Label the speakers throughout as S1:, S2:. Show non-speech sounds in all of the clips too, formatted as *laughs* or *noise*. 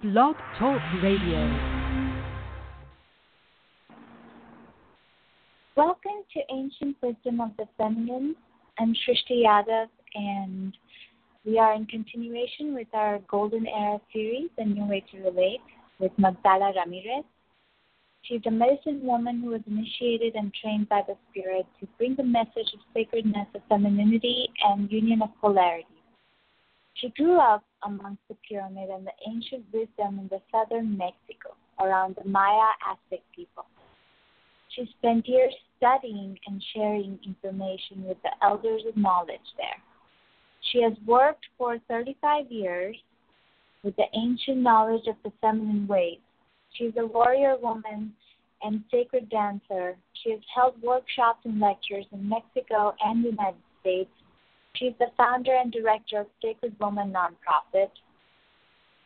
S1: Blog Talk Radio.
S2: Welcome to Ancient Wisdom of the Feminine. I'm Shrishti Yadav, and we are in continuation with our Golden Era series, A New Way to Relate, with Magdala Ramirez. She's a medicine woman who was initiated and trained by the Spirit to bring the message of sacredness of femininity and union of polarity. She grew up amongst the pyramid and the ancient wisdom in the southern Mexico around the Maya Aztec people. She spent years studying and sharing information with the elders of knowledge there. She has worked for 35 years with the ancient knowledge of the feminine ways. She is a warrior woman and sacred dancer. She has held workshops and lectures in Mexico and the United States She's the founder and director of Sacred Woman nonprofit.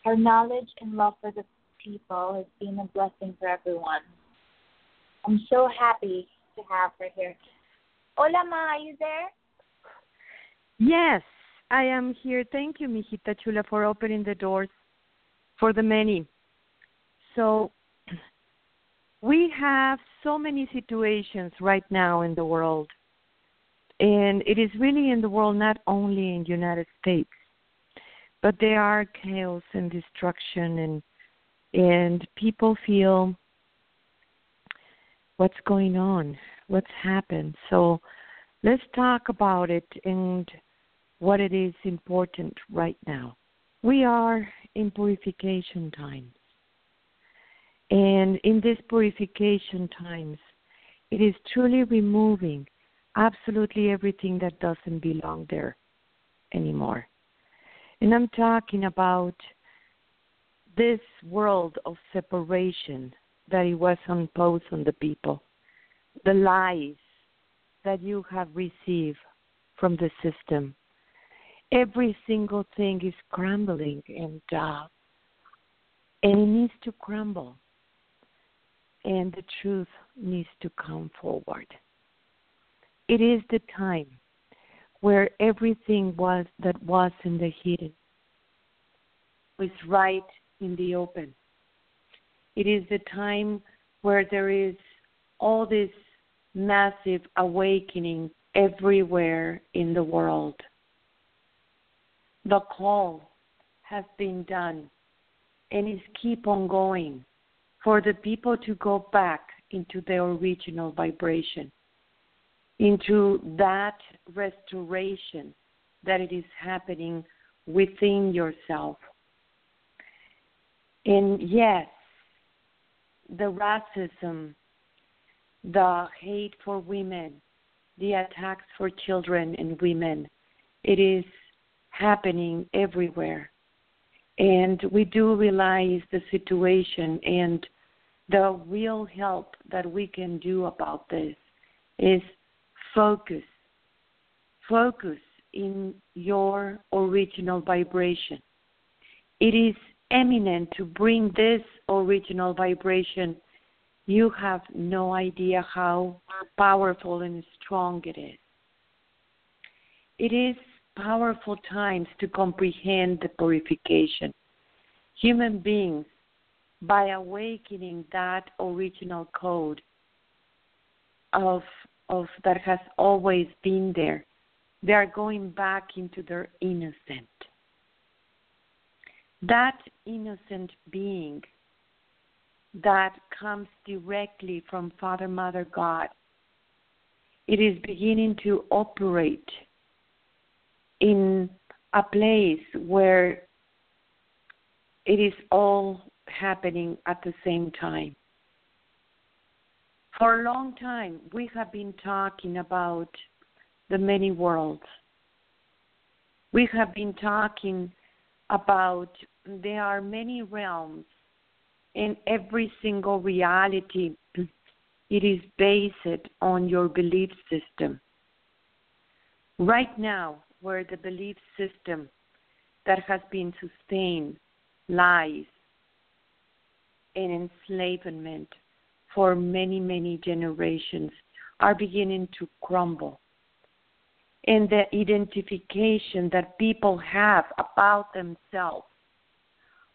S2: Her knowledge and love for the people has been a blessing for everyone. I'm so happy to have her here. Hola, Ma, are you there?
S3: Yes, I am here. Thank you, Mijita Chula, for opening the doors for the many. So, *clears throat* we have so many situations right now in the world and it is really in the world not only in united states but there are chaos and destruction and and people feel what's going on what's happened. So let's talk about it and what it is important right now. We are in purification times. And in this purification times it is truly removing absolutely everything that doesn't belong there anymore. And I'm talking about this world of separation that it was imposed on the people, the lies that you have received from the system. Every single thing is crumbling and uh, and it needs to crumble. And the truth needs to come forward. It is the time where everything was that was in the hidden was right in the open. It is the time where there is all this massive awakening everywhere in the world. The call has been done and is keep on going for the people to go back into their original vibration into that restoration that it is happening within yourself. And yes, the racism, the hate for women, the attacks for children and women, it is happening everywhere. And we do realize the situation and the real help that we can do about this is focus. Focus in your original vibration. It is eminent to bring this original vibration. You have no idea how powerful and strong it is. It is powerful times to comprehend the purification. Human beings, by awakening that original code of that has always been there. They are going back into their innocent. That innocent being that comes directly from Father, Mother, God, it is beginning to operate in a place where it is all happening at the same time. For a long time, we have been talking about the many worlds. We have been talking about there are many realms in every single reality. *clears throat* It is based on your belief system. Right now, where the belief system that has been sustained lies in enslavement for many, many generations are beginning to crumble. And the identification that people have about themselves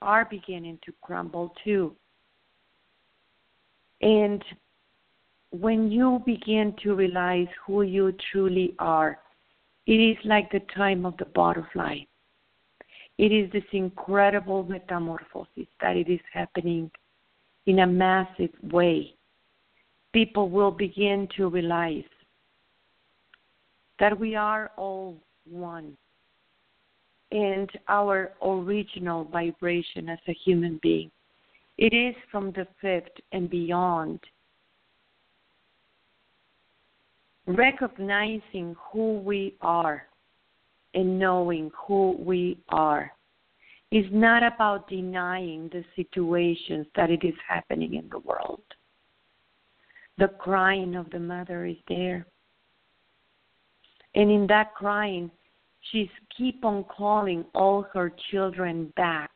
S3: are beginning to crumble too. And when you begin to realize who you truly are, it is like the time of the butterfly. It is this incredible metamorphosis that it is happening in a massive way. People will begin to realize that we are all one. And our original vibration as a human being, it is from the fifth and beyond. Recognizing who we are and knowing who we are is not about denying the situations that it is happening in the world. The crying of the mother is there. And in that crying, she's keep on calling all her children back.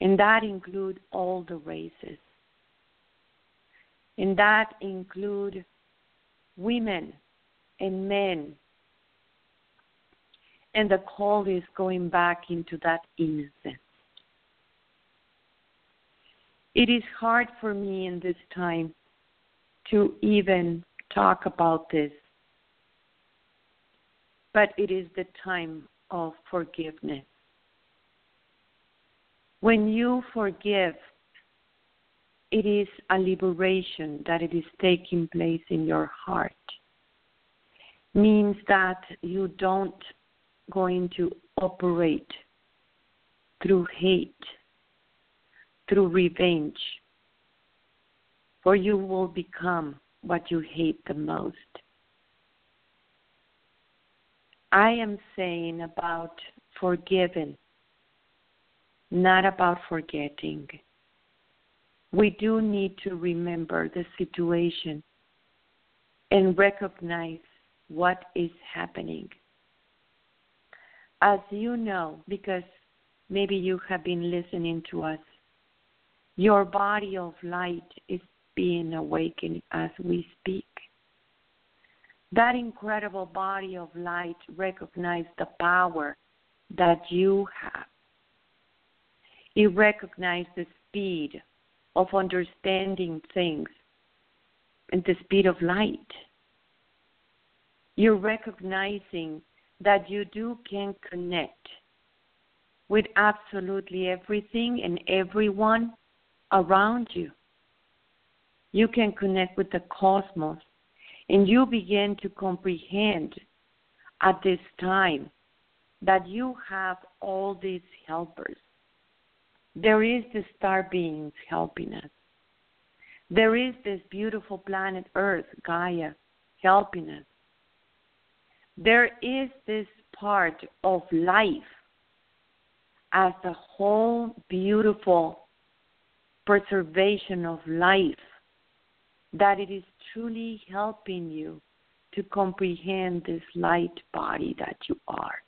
S3: And that include all the races. And that include women and men and the call is going back into that innocence. It is hard for me in this time to even talk about this, but it is the time of forgiveness. When you forgive, it is a liberation that it is taking place in your heart. Means that you don't going to operate through hate, through revenge, for you will become what you hate the most. I am saying about forgiving, not about forgetting. We do need to remember the situation and recognize what is happening as you know, because maybe you have been listening to us, your body of light is being awakened as we speak. That incredible body of light recognizes the power that you have. It recognizes the speed of understanding things and the speed of light. You're recognizing that you do can connect with absolutely everything and everyone around you. You can connect with the cosmos and you begin to comprehend at this time that you have all these helpers. There is the star beings helping us. There is this beautiful planet Earth, Gaia, helping us there is this part of life as a whole beautiful preservation of life that it is truly helping you to comprehend this light body that you are.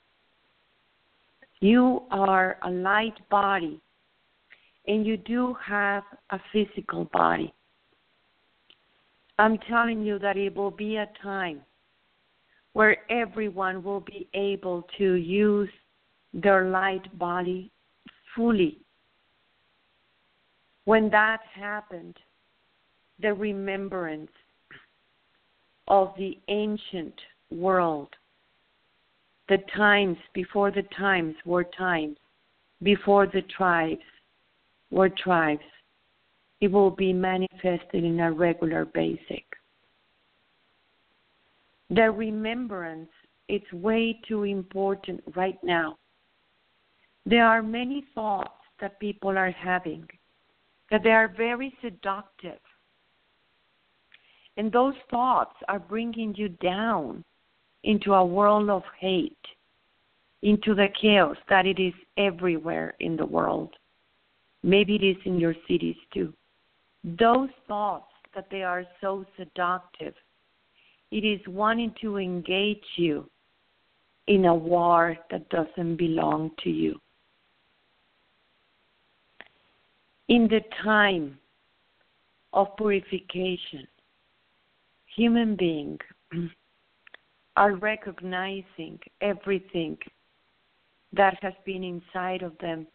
S3: You are a light body and you do have a physical body. I'm telling you that it will be a time where everyone will be able to use their light body fully. When that happened, the remembrance of the ancient world, the times before the times were times, before the tribes were tribes, it will be manifested in a regular basis the remembrance is way too important right now. There are many thoughts that people are having that they are very seductive. And those thoughts are bringing you down into a world of hate, into the chaos that it is everywhere in the world. Maybe it is in your cities too. Those thoughts that they are so seductive it is wanting to engage you in a war that doesn't belong to you. In the time of purification, human beings *clears throat* are recognizing everything that has been inside of them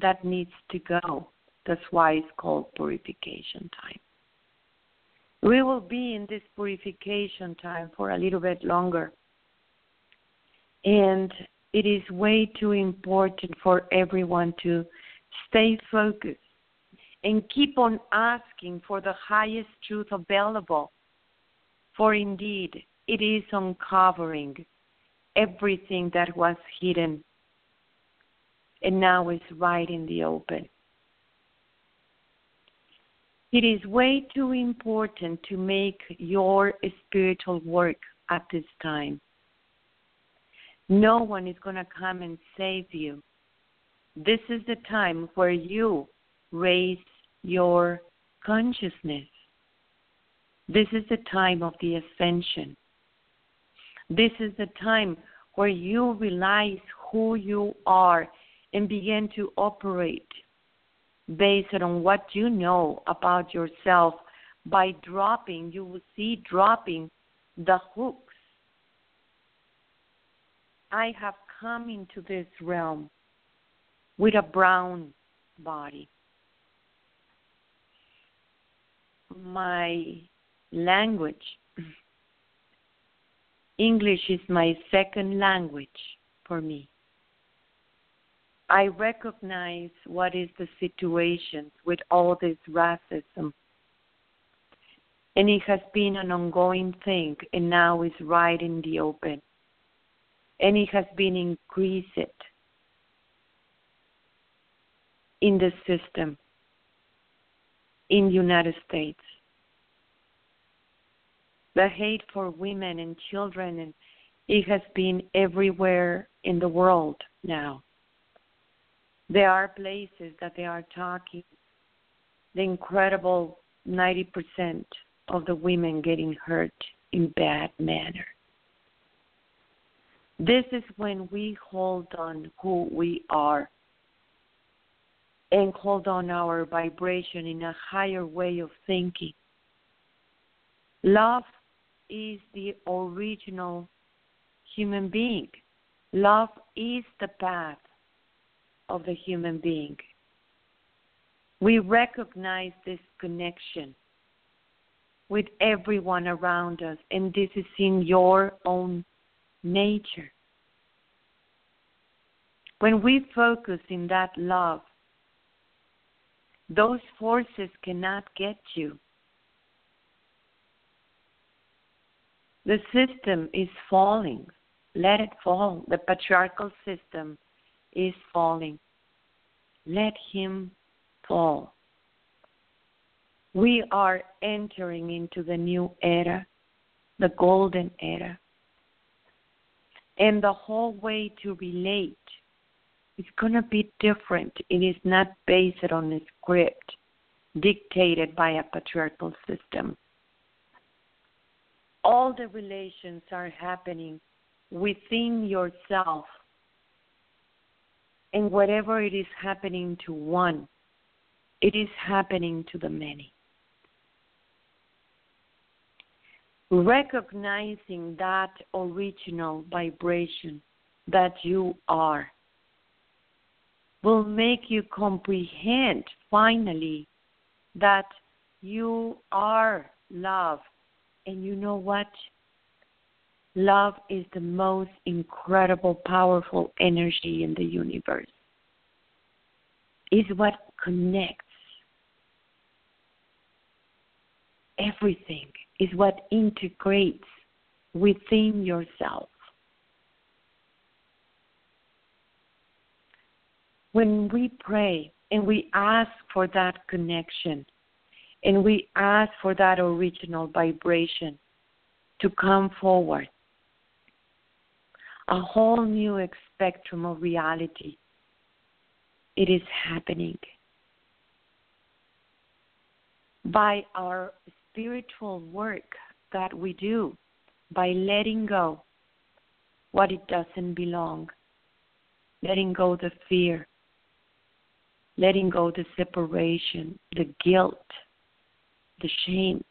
S3: that needs to go. That's why it's called purification time. We will be in this purification time for a little bit longer. And it is way too important for everyone to stay focused and keep on asking for the highest truth available. For indeed, it is uncovering everything that was hidden and now is right in the open. It is way too important to make your spiritual work at this time. No one is going to come and save you. This is the time where you raise your consciousness. This is the time of the ascension. This is the time where you realize who you are and begin to operate based on what you know about yourself by dropping, you will see dropping the hooks. I have come into this realm with a brown body. My language, *laughs* English is my second language for me. I recognize what is the situation with all this racism. And it has been an ongoing thing, and now is right in the open. And it has been increased in the system in the United States. The hate for women and children, and it has been everywhere in the world now. There are places that they are talking the incredible 90% of the women getting hurt in bad manner. This is when we hold on who we are and hold on our vibration in a higher way of thinking. Love is the original human being. Love is the path of the human being. We recognize this connection with everyone around us, and this is in your own nature. When we focus in that love, those forces cannot get you. The system is falling. Let it fall. The patriarchal system is falling. Let him fall. We are entering into the new era, the golden era. And the whole way to relate is going to be different. It is not based on a script dictated by a patriarchal system. All the relations are happening within yourself and whatever it is happening to one, it is happening to the many. Recognizing that original vibration that you are will make you comprehend finally that you are love. And you know what? Love is the most incredible, powerful energy in the universe. Is what connects everything, is what integrates within yourself. When we pray and we ask for that connection and we ask for that original vibration to come forward, a whole new spectrum of reality. It is happening. By our spiritual work that we do, by letting go what it doesn't belong, letting go the fear, letting go the separation, the guilt, the shame,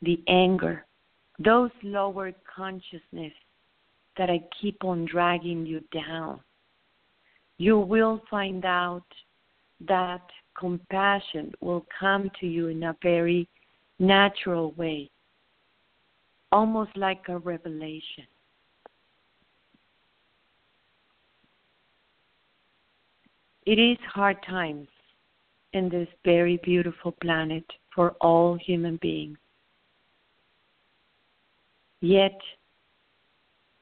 S3: the anger, those lower consciousness that I keep on dragging you down. you will find out that compassion will come to you in a very natural way, almost like a revelation. It is hard times in this very beautiful planet for all human beings. Yet,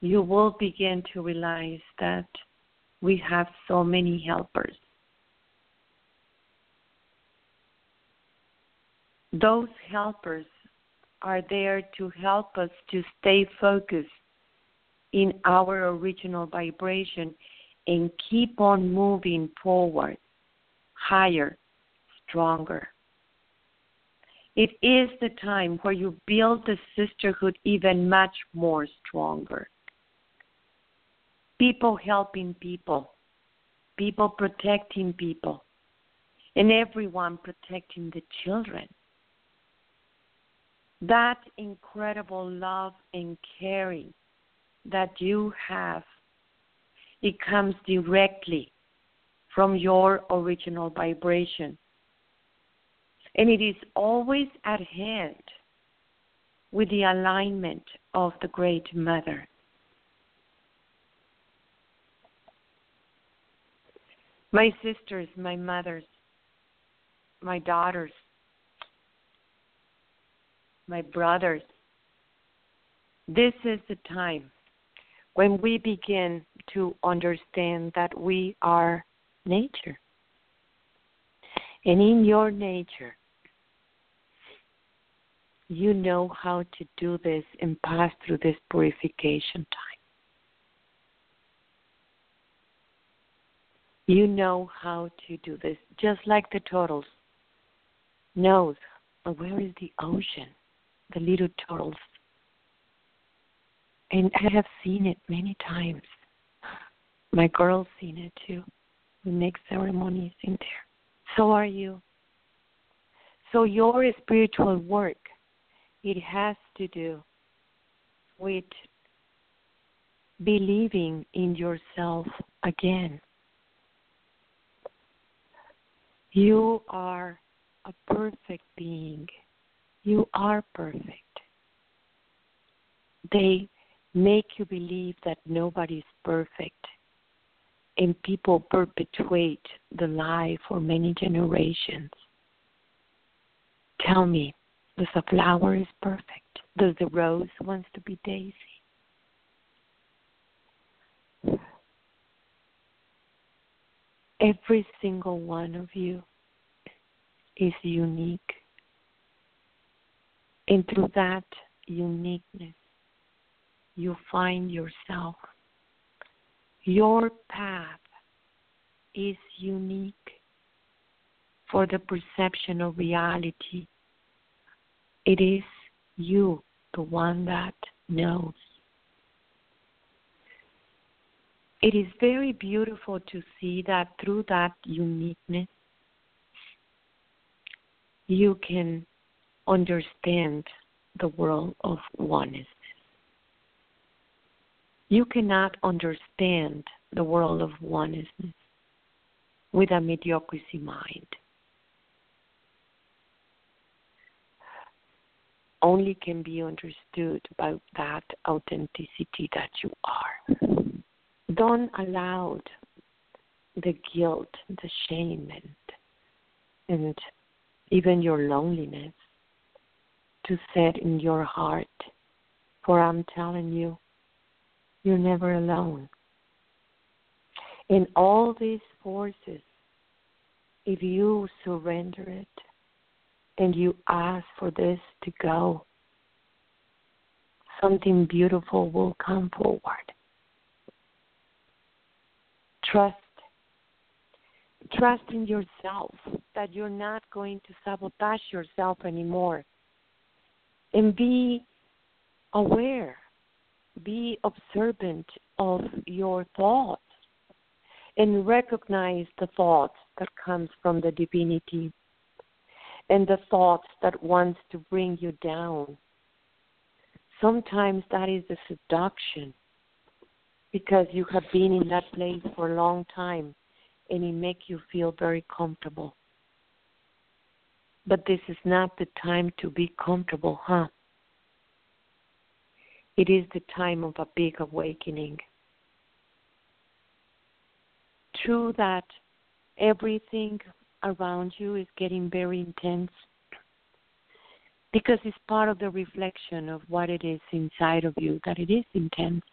S3: you will begin to realize that we have so many helpers. Those helpers are there to help us to stay focused in our original vibration and keep on moving forward, higher, stronger. It is the time where you build the sisterhood even much more stronger. People helping people, people protecting people, and everyone protecting the children. That incredible love and caring that you have, it comes directly from your original vibration and it is always at hand with the alignment of the Great Mother. My sisters, my mothers, my daughters, my brothers, this is the time when we begin to understand that we are nature. And in your nature, you know how to do this and pass through this purification time. You know how to do this, just like the turtles knows where is the ocean, the little turtles. And I have seen it many times. My girl's seen it too. We make ceremonies in there. So are you. So your spiritual work it has to do with believing in yourself again. You are a perfect being. You are perfect. They make you believe that nobody's perfect. And people perpetuate the lie for many generations. Tell me, does a flower is perfect? Does the rose wants to be daisy? Every single one of you is unique. And through that uniqueness, you find yourself. Your path is unique for the perception of reality it is you, the one that knows. It is very beautiful to see that through that uniqueness, you can understand the world of oneness. You cannot understand the world of oneness with a mediocrity mind. only can be understood by that authenticity that you are. Don't allow the guilt, the shame, and, and even your loneliness to set in your heart. For I'm telling you, you're never alone. In all these forces, if you surrender it, and you ask for this to go, something beautiful will come forward. Trust. Trust in yourself that you're not going to sabotage yourself anymore. And be aware, be observant of your thoughts and recognize the thoughts that comes from the divinity and the thoughts that wants to bring you down. Sometimes that is the seduction because you have been in that place for a long time and it makes you feel very comfortable. But this is not the time to be comfortable, huh? It is the time of a big awakening. True that everything around you is getting very intense because it's part of the reflection of what it is inside of you that it is intense.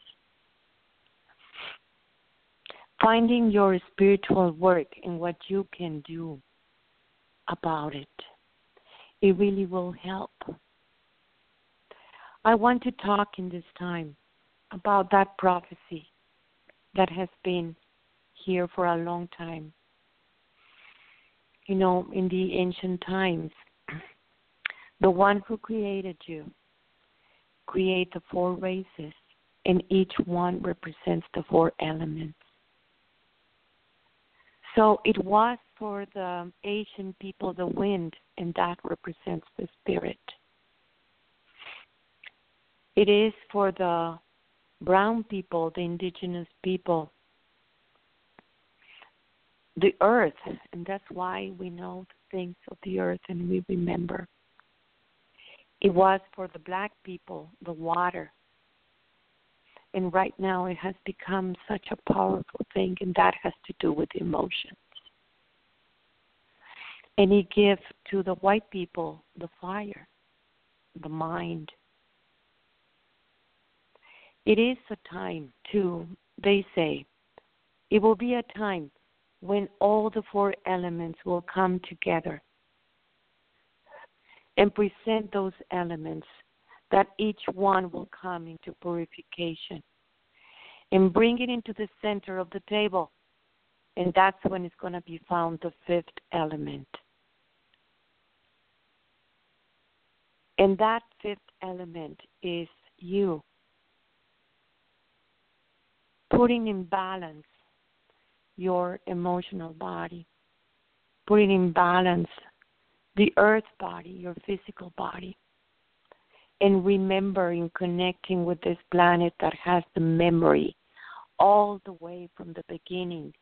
S3: Finding your spiritual work and what you can do about it, it really will help. I want to talk in this time about that prophecy that has been here for a long time. You know, in the ancient times, *clears throat* the one who created you create the four races and each one represents the four elements. So it was for the Asian people the wind, and that represents the spirit. It is for the brown people, the indigenous people, the earth, and that's why we know the things of the earth and we remember. It was for the black people, the water. And right now it has become such a powerful thing, and that has to do with emotions. And he gives to the white people the fire, the mind. It is a time to, they say, it will be a time when all the four elements will come together and present those elements that each one will come into purification and bring it into the center of the table. And that's when it's going to be found the fifth element. And that fifth element is you. Putting in balance your emotional body, putting in balance the earth body, your physical body, and remembering connecting with this planet that has the memory all the way from the beginning.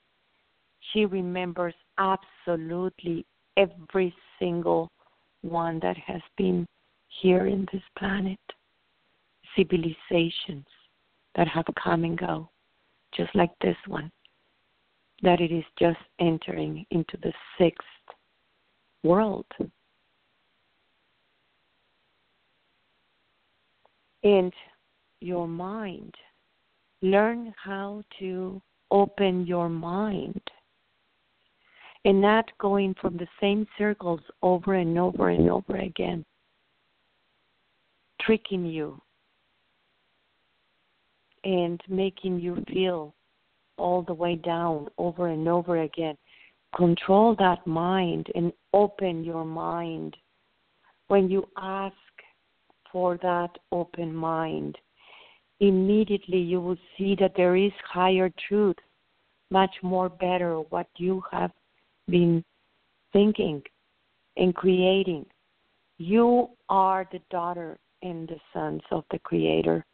S3: She remembers absolutely every single one that has been here in this planet, civilizations that have come and go, just like this one, that it is just entering into the sixth world. And your mind, learn how to open your mind. And not going from the same circles over and over and over again, tricking you. And making you feel all the way down over and over again. Control that mind and open your mind. When you ask for that open mind, immediately you will see that there is higher truth, much more better what you have been thinking and creating. You are the daughter and the sons of the Creator.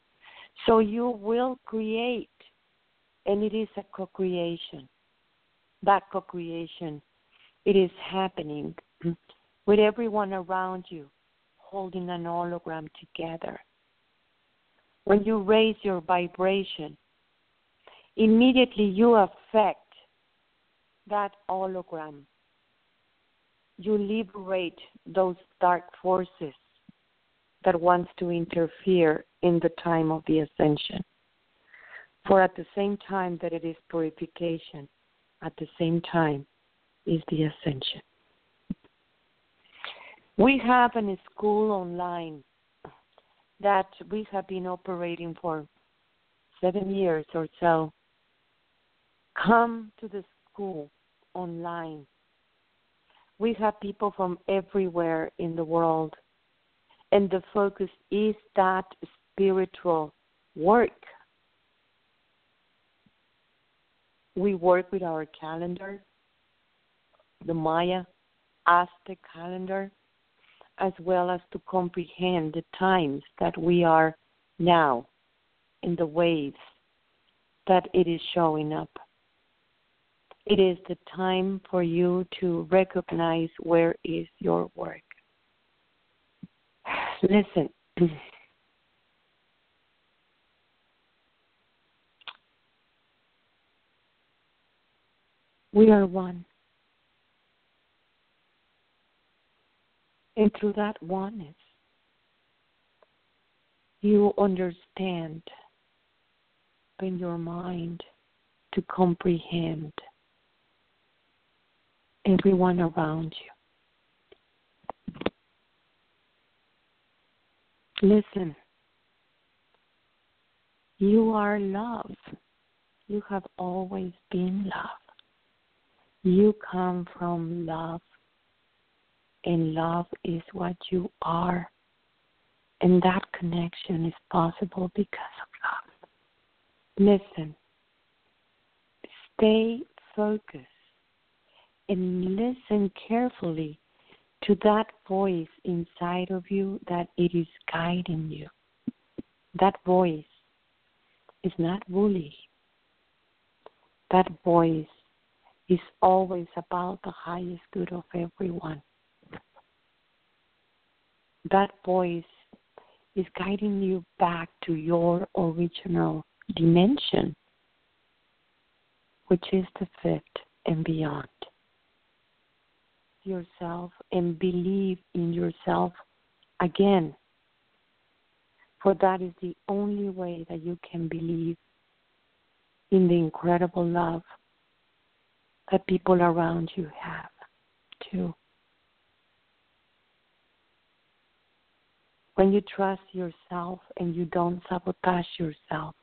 S3: So you will create, and it is a co creation that co creation. It is happening with everyone around you holding an hologram together. When you raise your vibration, immediately you affect that hologram. You liberate those dark forces that wants to interfere in the time of the ascension. For at the same time that it is purification, at the same time is the ascension. We have a school online that we have been operating for seven years or so. Come to the school online. We have people from everywhere in the world, and the focus is that spiritual work we work with our calendar, the Maya Aztec calendar, as well as to comprehend the times that we are now in the waves that it is showing up. it is the time for you to recognize where is your work. *sighs* Listen. *clears throat* We are one. And through that oneness, you understand in your mind to comprehend everyone around you. Listen, you are love. You have always been love. You come from love, and love is what you are. And that connection is possible because of love. Listen, stay focused and listen carefully to that voice inside of you that it is guiding you. That voice is not bully. That voice is always about the highest good of everyone. That voice is guiding you back to your original dimension, which is the fifth and beyond. Yourself and believe in yourself again. For that is the only way that you can believe in the incredible love that people around you have too. When you trust yourself and you don't sabotage yourself,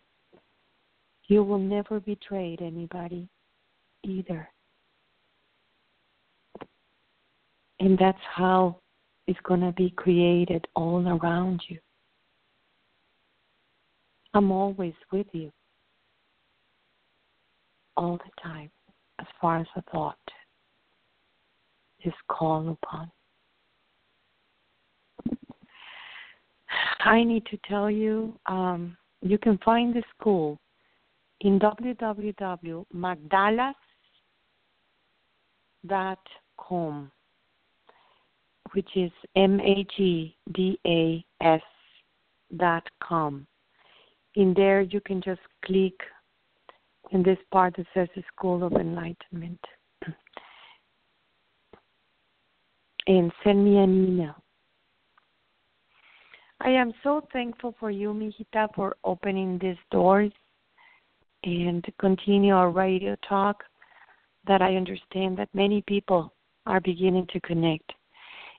S3: you will never betray anybody either. And that's how it's going to be created all around you. I'm always with you all the time as far as a thought is called upon. I need to tell you, um, you can find the school in www.magdalas.com, which is M A G D A S dot com. In there, you can just click in this part it says the School of Enlightenment. *clears throat* and send me an email. I am so thankful for you, Mijita, for opening these doors and continue our radio talk that I understand that many people are beginning to connect.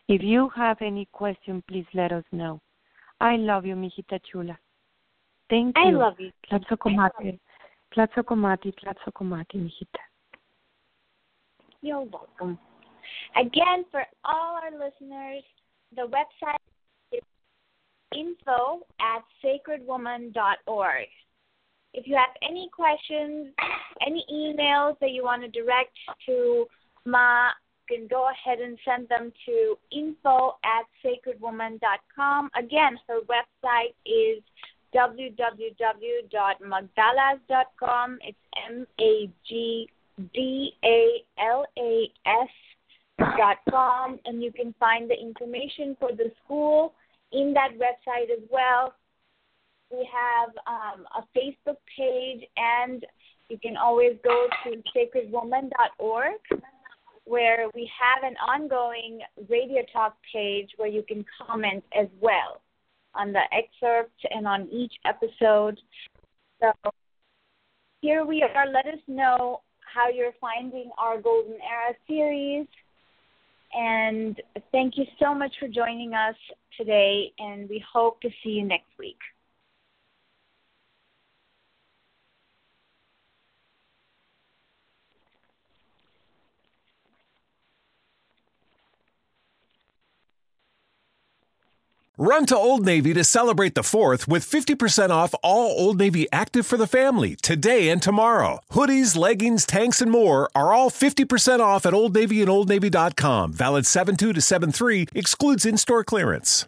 S3: If you have any question, please let us know. I love you, Mijita Chula. Thank you.
S2: I love you.
S3: Tlatzocomati, Tlatzocomati, mijita.
S2: You're welcome. Again, for all our listeners, the website info at sacredwoman.org. If you have any questions, any emails that you want to direct to Ma, you can go ahead and send them to info at sacredwoman.com. Again, her website is www.magdalas.com. It's M A G D A L A S dot com, and you can find the information for the school in that website as well. We have um, a Facebook page, and you can always go to sacredwoman.org where we have an ongoing radio talk page where you can comment as well on the excerpt and on each episode. So here we are. Let us know how you're finding our Golden Era series. And thank you so much for joining us today, and we hope to see you next week.
S4: Run to Old Navy to celebrate the 4th with 50% off all Old Navy active for the family today and tomorrow. Hoodies, leggings, tanks, and more are all 50% off at Old Navy and OldNavy.com. Valid 7 2 to 7 3 excludes in store clearance.